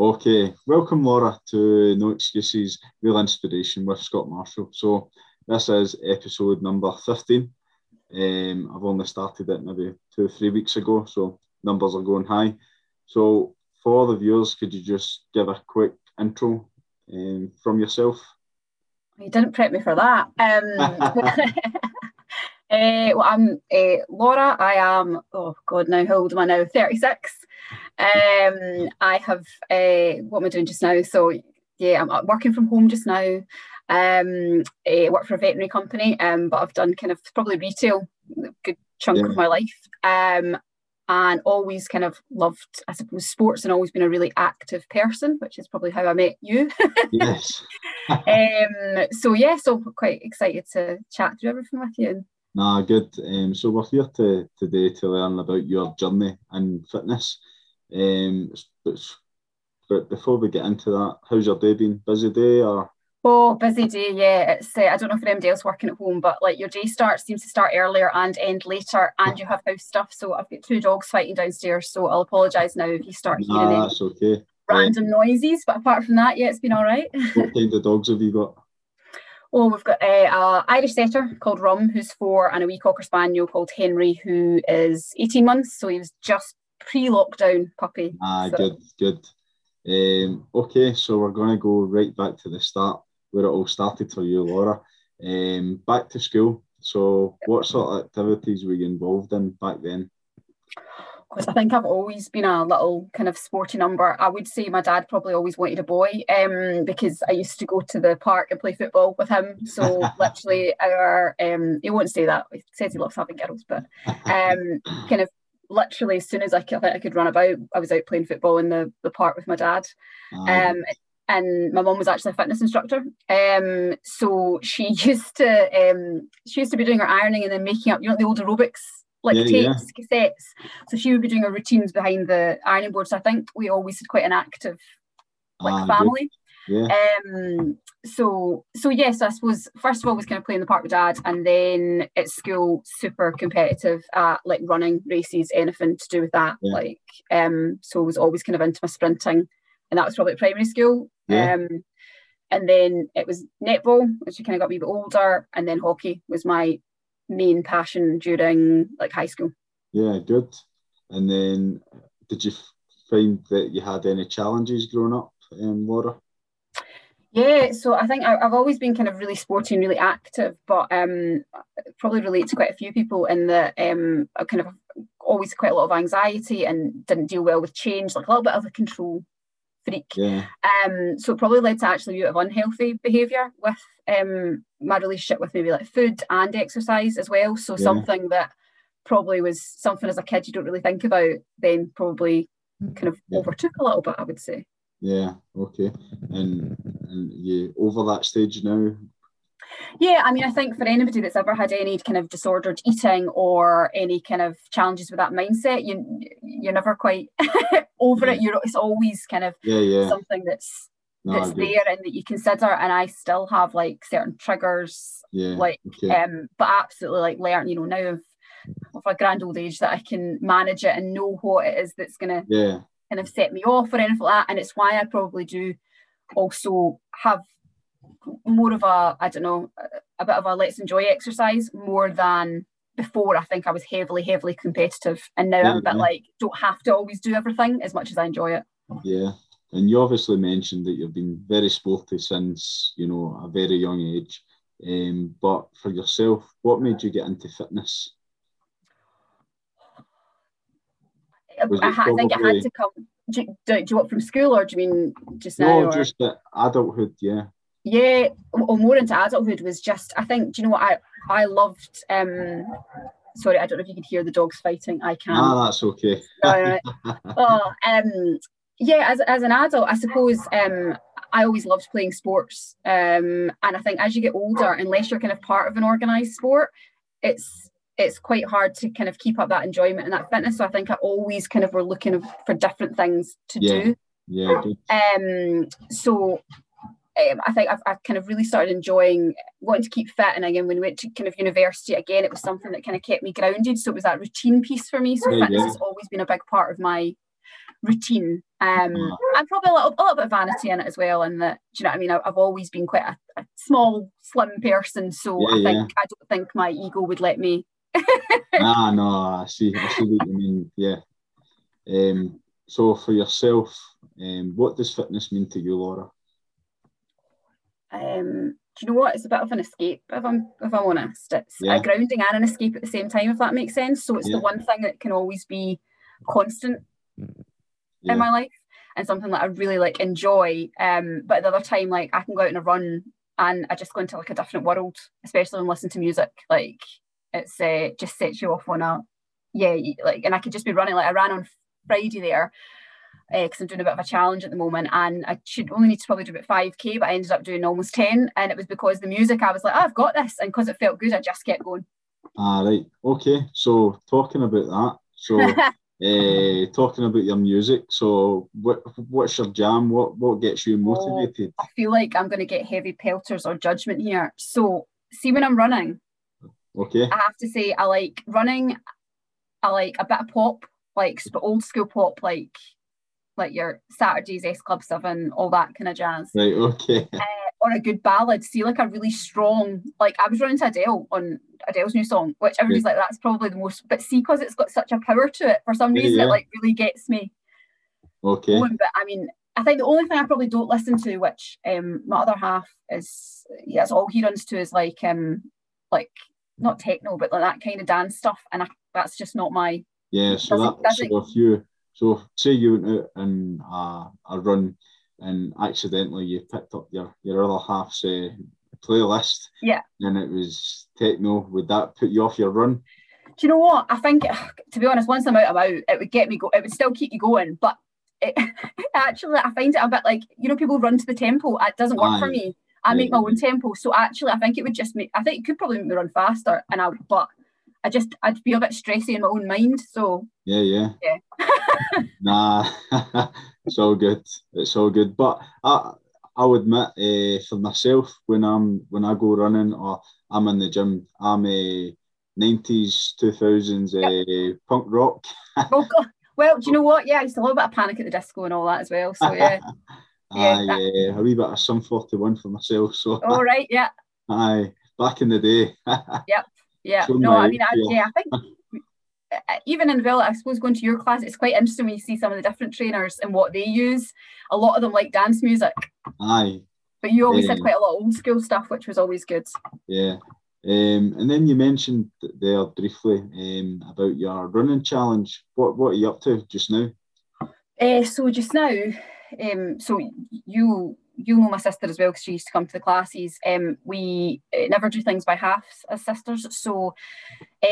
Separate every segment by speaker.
Speaker 1: Okay, welcome Laura to No Excuses, Real Inspiration with Scott Marshall. So this is episode number 15. Um, I've only started it maybe two or three weeks ago, so numbers are going high. So for the viewers, could you just give a quick intro um, from yourself?
Speaker 2: You didn't prep me for that. Um, Uh, well, I'm uh, Laura. I am, oh God, now how old am I now? 36. Um, I have, uh, what am I doing just now? So, yeah, I'm working from home just now. Um, I work for a veterinary company, um, but I've done kind of probably retail a good chunk yeah. of my life. Um, and always kind of loved, I suppose, sports and always been a really active person, which is probably how I met you.
Speaker 1: yes.
Speaker 2: um, so yeah, so quite excited to chat through everything with you.
Speaker 1: Nah, good. Um, so we're here to, today to learn about your journey in fitness. Um, but, but before we get into that, how's your day been? Busy day or?
Speaker 2: Oh, busy day, yeah. It's uh, I don't know if anybody else working at home, but like your day starts seems to start earlier and end later, and you have house stuff. So I've got two dogs fighting downstairs, so I'll apologise now if you start
Speaker 1: hearing nah, that's okay.
Speaker 2: random noises. But apart from that, yeah, it's been all right.
Speaker 1: what kind of dogs have you got?
Speaker 2: Oh, we've got a, a, Irish setter called Rum, who's four, and a wee cocker spaniel called Henry, who is 18 months. So he was just pre-lockdown puppy.
Speaker 1: Ah,
Speaker 2: so.
Speaker 1: good, good. Um, okay, so we're going to go right back to the start where it all started for you, Laura. Um, back to school. So, what sort of activities were you involved in back then?
Speaker 2: Because I think I've always been a little kind of sporty number. I would say my dad probably always wanted a boy um, because I used to go to the park and play football with him. So literally, our um, he won't say that. He says he loves having girls, but um, kind of literally as soon as I could, I could run about, I was out playing football in the, the park with my dad. Um, and my mum was actually a fitness instructor. Um, so she used to um, she used to be doing her ironing and then making up, you know, the old aerobics like yeah, tapes, yeah. cassettes. So she would be doing her routines behind the ironing board. So I think we always had quite an active like ah, family.
Speaker 1: Yeah.
Speaker 2: Um so so yes, I suppose first of all was kind of playing the park with dad and then at school super competitive at like running races, anything to do with that. Yeah. Like um so I was always kind of into my sprinting and that was probably primary school. Yeah. Um and then it was netball, which kind of got a wee bit older, and then hockey was my main passion during like high school.
Speaker 1: Yeah, good. And then, did you find that you had any challenges growing up, um, Laura?
Speaker 2: Yeah, so I think I, have always been kind of really sporty and really active, but um, probably relate to quite a few people in that um, I kind of always quite a lot of anxiety and didn't deal well with change, like a little bit of a control freak.
Speaker 1: Yeah.
Speaker 2: Um, so it probably led to actually a bit of unhealthy behaviour with um, my relationship with maybe like food and exercise as well. So yeah. something that probably was something as a kid you don't really think about, then probably kind of yeah. overtook a little bit, I would say.
Speaker 1: Yeah, okay. And and you over that stage now?
Speaker 2: Yeah, I mean, I think for anybody that's ever had any kind of disordered eating or any kind of challenges with that mindset, you you're never quite over yeah. it. You're it's always kind of
Speaker 1: yeah, yeah.
Speaker 2: something that's no, that's there and that you consider. And I still have like certain triggers,
Speaker 1: yeah,
Speaker 2: like okay. um, but absolutely like learn, you know, now of of a grand old age that I can manage it and know what it is that's gonna
Speaker 1: yeah
Speaker 2: kind of set me off or anything like that. And it's why I probably do also have more of a I don't know a bit of a let's enjoy exercise more than before. I think I was heavily heavily competitive, and now yeah, I'm a bit yeah. like don't have to always do everything as much as I enjoy it.
Speaker 1: Yeah, and you obviously mentioned that you've been very sporty since you know a very young age. Um, but for yourself, what made you get into fitness?
Speaker 2: I, I think it had to come. Do, do, do, you want from school or do you mean just now?
Speaker 1: No, or? just adulthood. Yeah
Speaker 2: yeah or more into adulthood was just i think do you know what i i loved um sorry i don't know if you can hear the dogs fighting i can
Speaker 1: ah that's okay
Speaker 2: oh um yeah as, as an adult i suppose um I always loved playing sports. Um, and I think as you get older, unless you're kind of part of an organised sport, it's it's quite hard to kind of keep up that enjoyment and that fitness. So I think I always kind of were looking for different things to
Speaker 1: yeah.
Speaker 2: do.
Speaker 1: Yeah.
Speaker 2: Um. So um, I think I've, I've, kind of really started enjoying wanting to keep fit. And again, when we went to kind of university, again, it was something that kind of kept me grounded. So it was that routine piece for me. So yeah, fitness yeah. has always been a big part of my routine. Um, and probably a little, a little bit of vanity in it as well. And that, do you know what I mean? I, have always been quite a, a, small, slim person, so yeah, I think. I don't think my ego would let me.
Speaker 1: ah, no, I see, I see what you mean. Yeah. Um, so for yourself, um, what does fitness mean to you, Laura?
Speaker 2: Um, do you know what? It's a bit of an escape, if I'm if I'm honest. It's yeah. a grounding and an escape at the same time, if that makes sense. So it's yeah. the one thing that can always be constant yeah. in my life and something that I really like enjoy. Um, but at the other time, like I can go out on a run and I just go into like a different world, especially when listening to music. Like it's uh, just sets you off on a yeah, like and I could just be running. Like I ran on Friday there because uh, I'm doing a bit of a challenge at the moment and I should only need to probably do about 5k but I ended up doing almost 10 and it was because the music I was like oh, I've got this and because it felt good I just kept going.
Speaker 1: Ah right. Okay. So talking about that so uh, talking about your music so what what's your jam? What what gets you motivated?
Speaker 2: Oh, I feel like I'm going to get heavy pelters or judgment here. So see when I'm running
Speaker 1: okay.
Speaker 2: I have to say I like running I like a bit of pop like old school pop like like your Saturdays, S Club 7, all that kind of jazz.
Speaker 1: Right, okay. Uh,
Speaker 2: or a good ballad, see like a really strong, like I was running to Adele on Adele's new song, which everybody's yeah. like, that's probably the most, but see, because it's got such a power to it, for some reason, yeah, yeah. it like really gets me.
Speaker 1: Okay. Going.
Speaker 2: But I mean, I think the only thing I probably don't listen to, which um my other half is, yeah, that's all he runs to is like, um like not techno, but like that kind of dance stuff, and I, that's just not my.
Speaker 1: Yeah, so that, that's if you so say you went out and uh, a run and accidentally you picked up your, your other half's uh, playlist.
Speaker 2: Yeah.
Speaker 1: And it was techno. Would that put you off your run?
Speaker 2: Do you know what? I think, to be honest, once I'm out, I'm out. It would get me go. It would still keep you going, but it, actually, I find it a bit like you know, people run to the tempo. It doesn't work Aye. for me. I yeah, make my own tempo, so actually, I think it would just make. I think it could probably make me run faster, and I. But I just I'd be a bit stressy in my own mind. So
Speaker 1: yeah, yeah,
Speaker 2: yeah.
Speaker 1: nah, it's all good. It's all good. But I I would admit uh, for myself when I'm when I go running or I'm in the gym, I'm a nineties, two thousands uh, punk rock.
Speaker 2: oh God. Well, do you know what? Yeah, I used a little bit of Panic at the Disco and all that as well. So yeah.
Speaker 1: yeah, Aye, yeah, a wee bit of Sum 41 for myself. So
Speaker 2: all right, yeah.
Speaker 1: Aye, back in the day.
Speaker 2: yep. Yeah, no, I mean, I, yeah, I think even in Villa, I suppose going to your class, it's quite interesting when you see some of the different trainers and what they use. A lot of them like dance music.
Speaker 1: Aye.
Speaker 2: But you always had quite a lot of old school stuff, which was always good.
Speaker 1: Yeah. Um, and then you mentioned there briefly um, about your running challenge. What what are you up to just now?
Speaker 2: Uh, so just now, um, so you you know my sister as well because she used to come to the classes. Um, we uh, never do things by halves as sisters. So,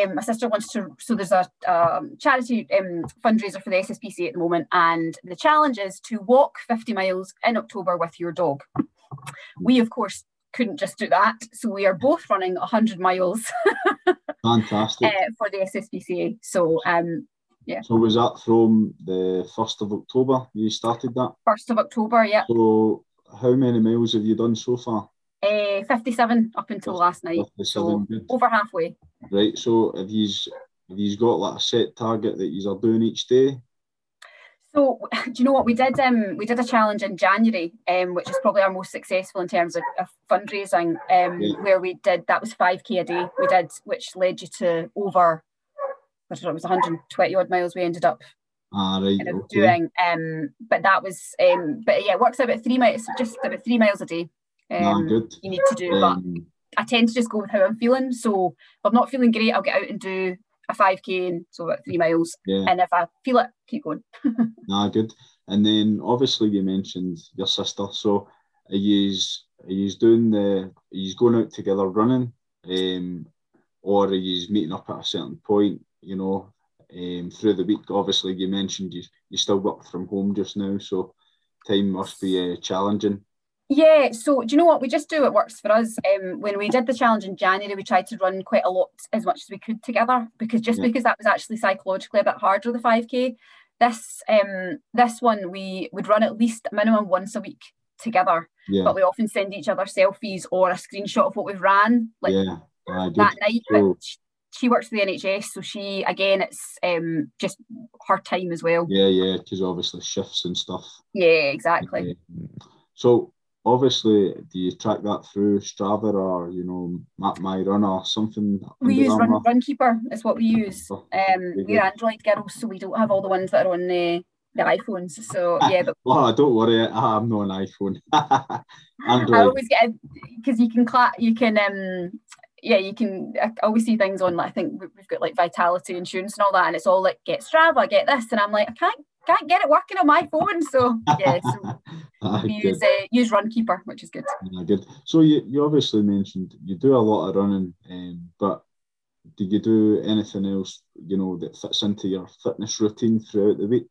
Speaker 2: um, my sister wants to. So there's a um, charity um, fundraiser for the SSPCA at the moment, and the challenge is to walk 50 miles in October with your dog. We of course couldn't just do that, so we are both running 100 miles.
Speaker 1: Fantastic uh,
Speaker 2: for the SSPCA. So, um, yeah.
Speaker 1: So was that from the first of October you started that?
Speaker 2: First of October, yeah.
Speaker 1: So how many miles have you done so far?
Speaker 2: Uh, 57 up until last night. So over halfway.
Speaker 1: Right. So have you have you got like a set target that you are doing each day?
Speaker 2: So do you know what we did? Um, we did a challenge in January, um, which is probably our most successful in terms of, of fundraising. Um, yeah. where we did that was five k a day. We did, which led you to over. I don't know, it was 120 odd miles. We ended up
Speaker 1: Ah, right.
Speaker 2: Kind
Speaker 1: of okay.
Speaker 2: doing. Um, but that was, um, but yeah, it works out about three miles, just about three miles a day.
Speaker 1: Um, nah, good.
Speaker 2: You need to do, um, but I tend to just go with how I'm feeling. So if I'm not feeling great, I'll get out and do a 5k and so about three miles.
Speaker 1: Yeah.
Speaker 2: And if I feel it, keep going.
Speaker 1: nah, good. And then obviously you mentioned your sister. So are you are you doing the are you going out together running, um, or are you meeting up at a certain point? You know, um, through the week. Obviously, you mentioned you, you still work from home just now, so time must be uh, challenging.
Speaker 2: Yeah, so do you know what? We just do what works for us. Um, when we did the challenge in January, we tried to run quite a lot as much as we could together because just yeah. because that was actually psychologically a bit harder, the 5k. This um this one we would run at least minimum once a week together. Yeah. But we often send each other selfies or a screenshot of what we've ran like
Speaker 1: yeah.
Speaker 2: that night. So, she works for the NHS, so she again, it's um, just her time as well.
Speaker 1: Yeah, yeah, because obviously shifts and stuff.
Speaker 2: Yeah, exactly.
Speaker 1: So obviously, do you track that through Strava or you know Map My Run or something?
Speaker 2: We use Run? Runkeeper. Is what we use. Um, we're. Android girls, so we don't have all the ones that are on the the iPhones. So yeah, but
Speaker 1: Oh, don't worry, I'm not an iPhone.
Speaker 2: I always get because you can cla- you can um yeah you can I always see things on like I think we- we've got like vitality insurance and all that and it's all like get Strava get this and I'm like I can't can't get it working on my phone so yeah so
Speaker 1: Ah,
Speaker 2: we use uh, use Runkeeper which is good
Speaker 1: Yeah, good. So you, you obviously mentioned you do a lot of running, um, but do you do anything else, you know, that fits into your fitness routine throughout the week?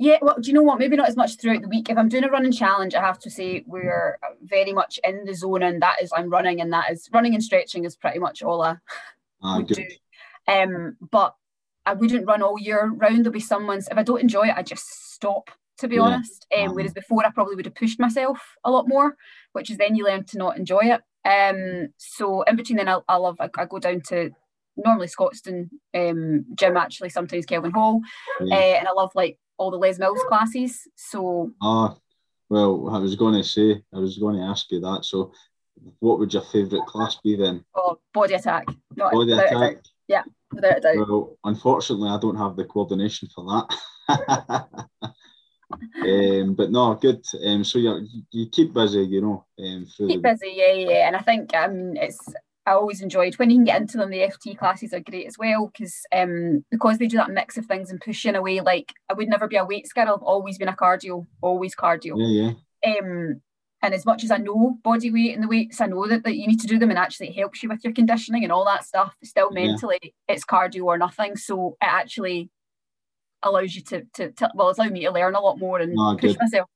Speaker 2: Yeah well do you know what maybe not as much throughout the week if I'm doing a running challenge I have to say we're very much in the zone and that is I'm running and that is running and stretching is pretty much all I
Speaker 1: Ah,
Speaker 2: would
Speaker 1: good.
Speaker 2: do. Um, but I wouldn't run all year round. There'll be some months if I don't enjoy it, I just stop. To be
Speaker 1: Yeah.
Speaker 2: honest, um,
Speaker 1: Uh-huh.
Speaker 2: whereas before I probably would have pushed myself a lot more, which is then you learn to not enjoy it. Um, so in between then I, I love I, I go down to normally Scotstoun um, gym actually sometimes Kelvin Hall,
Speaker 1: Yeah.
Speaker 2: uh, and I love like all the Les Mills classes. So
Speaker 1: Ah, well, I was going to say, I was going to ask you that. So, what would your favourite class be then?
Speaker 2: oh, body attack, not
Speaker 1: Body
Speaker 2: without a doubt.
Speaker 1: attack.
Speaker 2: Without a doubt.
Speaker 1: Well, unfortunately, I don't have the coordination for that. um, but no, good. Um, so you you keep busy, you know, um,
Speaker 2: keep
Speaker 1: the
Speaker 2: busy, yeah, yeah. And I think um, it's I always enjoyed when you can get into them. The FT classes are great as well because um, because they do that mix of things and push you in a way. Like I would never be a weights girl. I've always been a cardio, always cardio.
Speaker 1: yeah, yeah.
Speaker 2: Um, and as much as I know body weight and the weights, I know that, that you need to do them and actually it helps you with your conditioning and all that stuff. Still
Speaker 1: Yeah.
Speaker 2: mentally, it's cardio or nothing. So it actually allows you to, to, to well, it's allowed me to learn a lot more and
Speaker 1: Ah,
Speaker 2: push
Speaker 1: good.
Speaker 2: myself.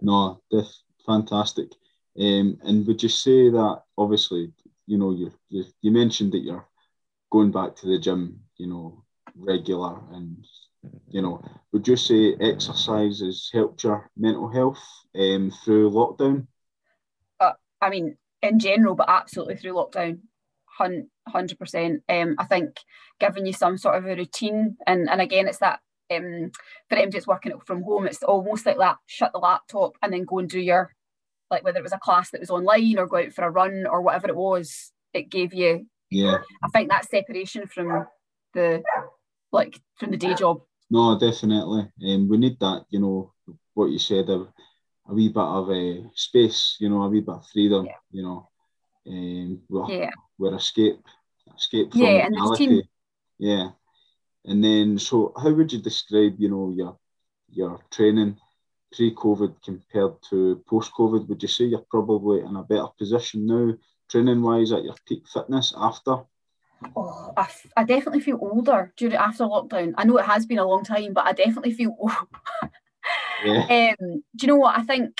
Speaker 1: No, that's fantastic. Um, and would you say that obviously, you know, you, you you mentioned that you're going back to the gym, you know, regular, and you know, would you say exercise has helped your mental health um, through lockdown?
Speaker 2: I mean, in general, but absolutely through lockdown, hundred percent. Um, I think giving you some sort of a routine, and and again, it's that um for them just working from home. It's almost like that. Shut the laptop and then go and do your like whether it was a class that was online or go out for a run or whatever it was. It gave you.
Speaker 1: Yeah,
Speaker 2: I think that separation from the like from the day job.
Speaker 1: no, definitely. Um, we need that, you know, what you said, a, a wee bit of a space, you know, a wee bit of freedom,
Speaker 2: Yeah.
Speaker 1: you know. Um, we're,
Speaker 2: Yeah,
Speaker 1: we're escape, escape from
Speaker 2: Yeah, and the
Speaker 1: reality.
Speaker 2: routine.
Speaker 1: Yeah, and then so how would you describe, you know, your your training pre-COVID compared to post-COVID? Would you say you're probably in a better position now, training-wise, at your peak fitness after?
Speaker 2: Oh, I, f- I definitely feel older during after lockdown. I know it has been a long time, but I definitely feel old.
Speaker 1: Yeah,
Speaker 2: um, do you know what I think?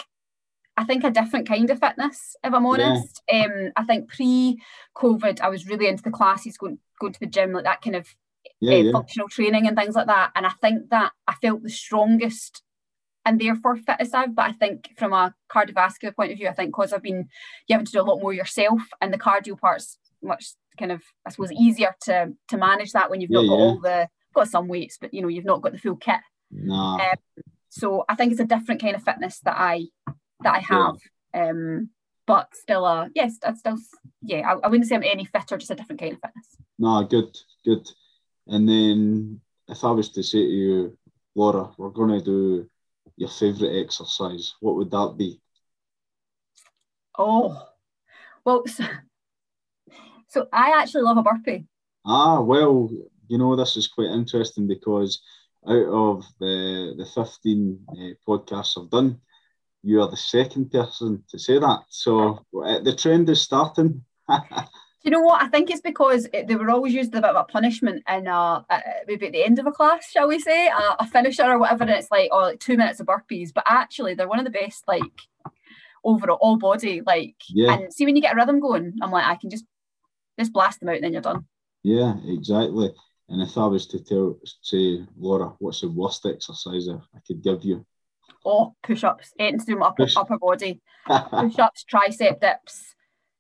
Speaker 2: I think a different kind of fitness, if I'm
Speaker 1: Yeah.
Speaker 2: honest. Um, I think pre-COVID, I was really into the classes, going going to the gym, like that kind of
Speaker 1: yeah,
Speaker 2: uh,
Speaker 1: yeah,
Speaker 2: functional training and things like that. And I think that I felt the strongest and therefore fittest I've. But I think from a cardiovascular point of view, I think because I've been you having to do a lot more yourself, and the cardio part's much kind of I suppose easier to to manage that when you've not got
Speaker 1: yeah.
Speaker 2: all the got some weights, but you know you've not got the full kit.
Speaker 1: nah,
Speaker 2: Um, So I think it's a different kind of fitness that I that I
Speaker 1: Yeah.
Speaker 2: have. Um, but still, uh, yes, I'd still, yeah, I, I wouldn't say I'm any fitter, just a different kind of fitness.
Speaker 1: No, good, good. And then if I was to say to you, Laura, we're going to do your favourite exercise, what would that be?
Speaker 2: Oh, well, so, so I actually love a burpee.
Speaker 1: Ah, well, you know, this is quite interesting because out of the the 15 uh, podcasts I've done, you are the second person to say that. So uh, the trend is starting.
Speaker 2: You know what? I think it's because it, they were always used as a bit of a punishment in uh, uh, maybe at the end of a class, shall we say, a, a finisher or whatever. And it's like, oh, like two minutes of burpees. But actually, they're one of the best, like, overall, all body. Like,
Speaker 1: Yeah.
Speaker 2: and see, when you get a rhythm going, I'm like, I can just just blast them out and then you're done.
Speaker 1: yeah, exactly. And if I was to tell, say, Laura, what's the worst exercise I, could give you?
Speaker 2: Oh, push ups, anything to do with my upper, upper body. Push ups, tricep dips,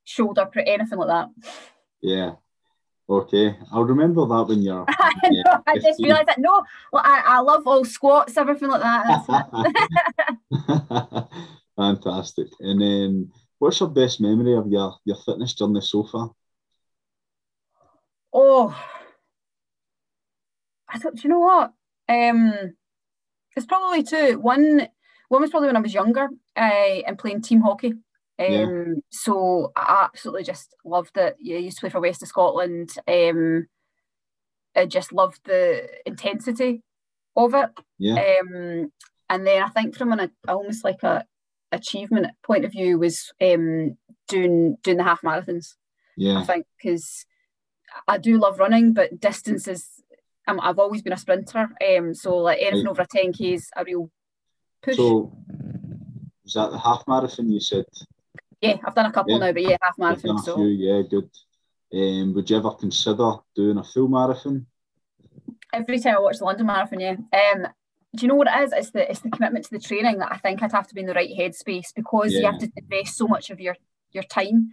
Speaker 2: shoulder, anything like that.
Speaker 1: yeah. Okay, I'll remember that when you're.
Speaker 2: I, know, I just realised that. No, well, I, I love all squats, everything like that.
Speaker 1: Fantastic. And then, what's your best memory of your, your fitness journey so far?
Speaker 2: Oh, I thought, you know what? Um, it's probably two. One, one was probably when I was younger uh, and playing team hockey. Um, yeah. So I absolutely just loved it. Yeah, I used to play for West of Scotland. Um, I just loved the intensity of it.
Speaker 1: Yeah.
Speaker 2: Um, and then I think from an almost like a achievement point of view was um, doing doing the half marathons.
Speaker 1: Yeah.
Speaker 2: I think because I do love running, but distances. i have always been a sprinter. Um, so like anything right. over a ten k is a real push.
Speaker 1: So was that the half marathon you said?
Speaker 2: Yeah, I've done a couple yeah. now, but yeah, half marathon. So few,
Speaker 1: yeah, good. Um, would you ever consider doing a full marathon?
Speaker 2: Every time I watch the London Marathon, yeah. Um, do you know what it is? It's the it's the commitment to the training that I think I'd have to be in the right headspace because yeah. you have to invest so much of your your time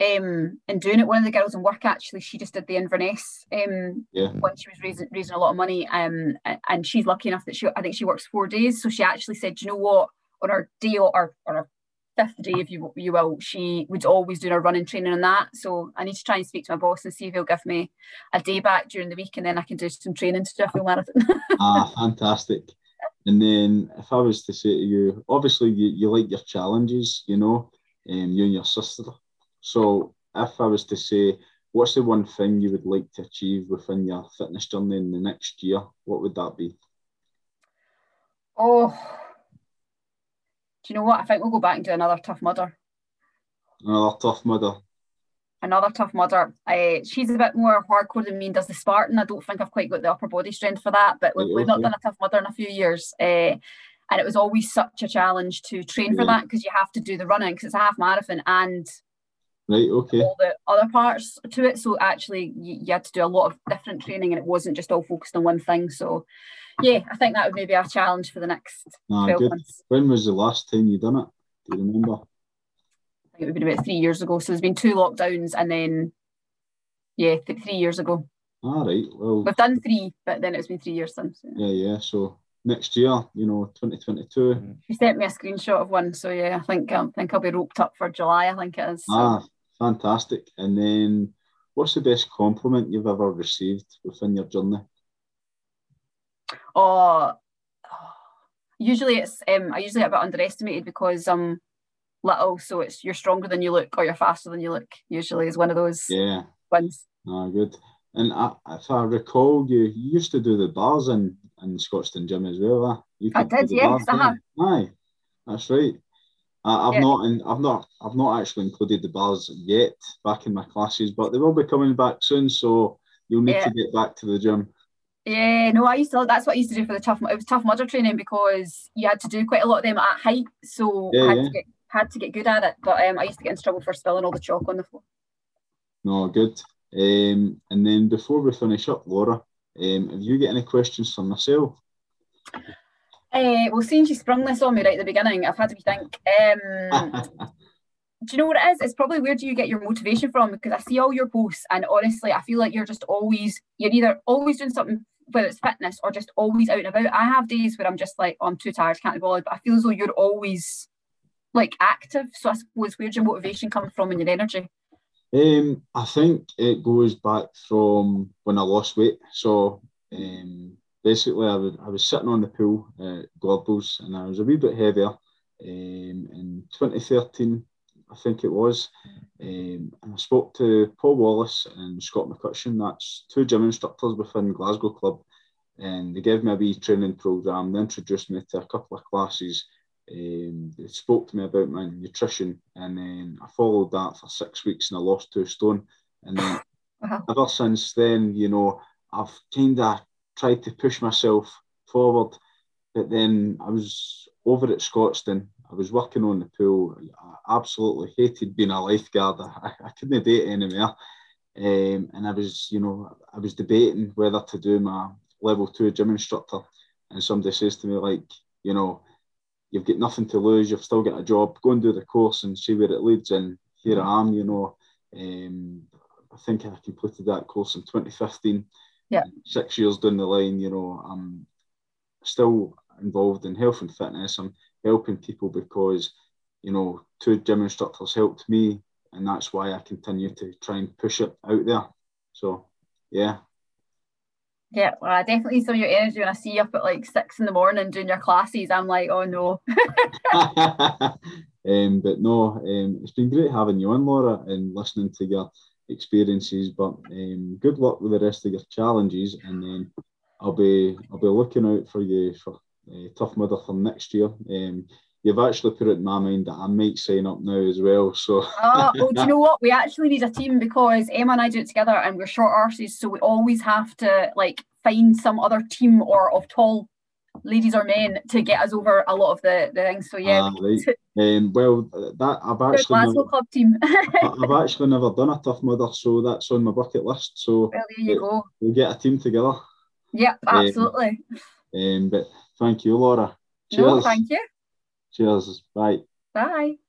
Speaker 2: um, in doing it. One of the girls in work actually, she just did the Inverness um,
Speaker 1: yeah.
Speaker 2: when she was raising raising a lot of money. Um, and she's lucky enough that she I think she works four days. So she actually said, you know what, on her day or or her fifth day, if you you will, she would always do her running training on that. So I need to try and speak to my boss and see if he'll give me a day back during the week, and then I can do some training to do a full marathon.
Speaker 1: ah, fantastic! And then if I was to say to you, obviously you, you like your challenges, you know, um, you and your sister. So if I was to say, what's the one thing you would like to achieve within your fitness journey in the next year? What would that be?
Speaker 2: Oh, you know what? I think we'll go back and do another Tough Mudder.
Speaker 1: Another Tough Mudder.
Speaker 2: Another Tough Mudder. Uh, she's a bit more hardcore than me and does the Spartan. I don't think I've quite got the upper body strength for that, but we've, we've not done a Tough Mudder in a few years. Uh, and it was always such a challenge to train yeah. for that because you have to do the running because it's a half marathon and
Speaker 1: right okay
Speaker 2: all the other parts to it so actually you, you, had to do a lot of different training and it wasn't just all focused on one thing so yeah, I think that would maybe a challenge for the next ah, 12 good. months.
Speaker 1: When was the last time you done it? Do you remember?
Speaker 2: I think it would have been about three years ago. So there's been two lockdowns and then, yeah, th- three years ago.
Speaker 1: All right. Well,
Speaker 2: we've done three, but then it's been three years since.
Speaker 1: Yeah, yeah. yeah. So next year, you know, 2022.
Speaker 2: You sent me a screenshot of one. So yeah, I think um, I think I'll be roped up for July. I think it is. So.
Speaker 1: Ah, fantastic. And then, what's the best compliment you've ever received within your journey?
Speaker 2: or usually it's um, I usually get a bit underestimated because I'm little, so it's you're stronger than you look or you're faster than you look. Usually is one of those
Speaker 1: yeah
Speaker 2: ones.
Speaker 1: Oh, good. And I, if I recall, you, you used to do the bars in, in Scotstoun Gym as well. Uh? You
Speaker 2: I did, yes, I have.
Speaker 1: Aye, that's right. I, I've yeah. not, in, I've not, I've not actually included the bars yet back in my classes, but they will be coming back soon. So you'll need yeah. to get back to the gym.
Speaker 2: Yeah, no, I used to. That's what I used to do for the tough. It was Tough Mudder training because you had to do quite a lot of them at height, so yeah, I had yeah. to get had to get good at it. But um, I used to get in trouble for spilling all the chalk on the floor.
Speaker 1: No, good. Um, and then before we finish up, Laura, um, have you got any questions for myself?
Speaker 2: Uh, well, since you sprung this on me right at the beginning, I've had to think. Um, do you know what it is? It's probably where do you get your motivation from? Because I see all your posts, and honestly, I feel like you're just always you're either always doing something, whether it's fitness or just always out and about. I have days where I'm just like, oh, I'm too tired, can't be bothered. But I feel as though you're always like active. So I suppose where's your motivation come from and your energy?
Speaker 1: Um, I think it goes back from when I lost weight. So um, basically, I, would, I was sitting on the pool at Gorbals and I was a wee bit heavier. Um, in 2013, I think it was. Um, and I spoke to Paul Wallace and Scott McCutcheon, that's two gym instructors within Glasgow Club. And they gave me a wee training programme. They introduced me to a couple of classes. Um, they spoke to me about my nutrition, and then I followed that for six weeks and I lost two stone. And then uh-huh. ever since then, you know, I've kind of tried to push myself forward. But then I was over at Scotstoun I was working on the pool. I absolutely hated being a lifeguard. I, I couldn't date anymore. Um, and I was, you know, I was debating whether to do my level two gym instructor. And somebody says to me, like, you know, you've got nothing to lose. You've still got a job. Go and do the course and see where it leads. And here I am, you know, um, I think I completed that course in 2015.
Speaker 2: Yeah.
Speaker 1: Six years down the line, you know, I'm still involved in health and fitness. I'm helping people because, you know, two gym instructors helped me, and that's why I continue to try and push it out there. So, yeah.
Speaker 2: Yeah, well, I definitely some of your energy when I see you up at like six in the morning doing your classes. I'm like, oh no.
Speaker 1: um, but no, um, it's been great having you on, Laura, and listening to your experiences. But um, good luck with the rest of your challenges, and then I'll be I'll be looking out for you for uh, Tough Mudder for next year. Um, you've actually put it in my mind that I might sign up now as well. So.
Speaker 2: oh, well, do you know what? We actually need a team because Emma and I do it together, and we're short arses, so we always have to like find some other team or of tall ladies or men to get us over a lot of the, the things. So yeah.
Speaker 1: Ah, right. um, well, that I've actually
Speaker 2: Glasgow never, club team.
Speaker 1: I've actually never done a Tough Mudder, so that's on my bucket list. So
Speaker 2: well, there you go.
Speaker 1: We'll get a team together.
Speaker 2: Yep, absolutely.
Speaker 1: Um, um, but thank you, Laura. Cheers.
Speaker 2: No, thank you.
Speaker 1: Cheers. Bye.
Speaker 2: Bye.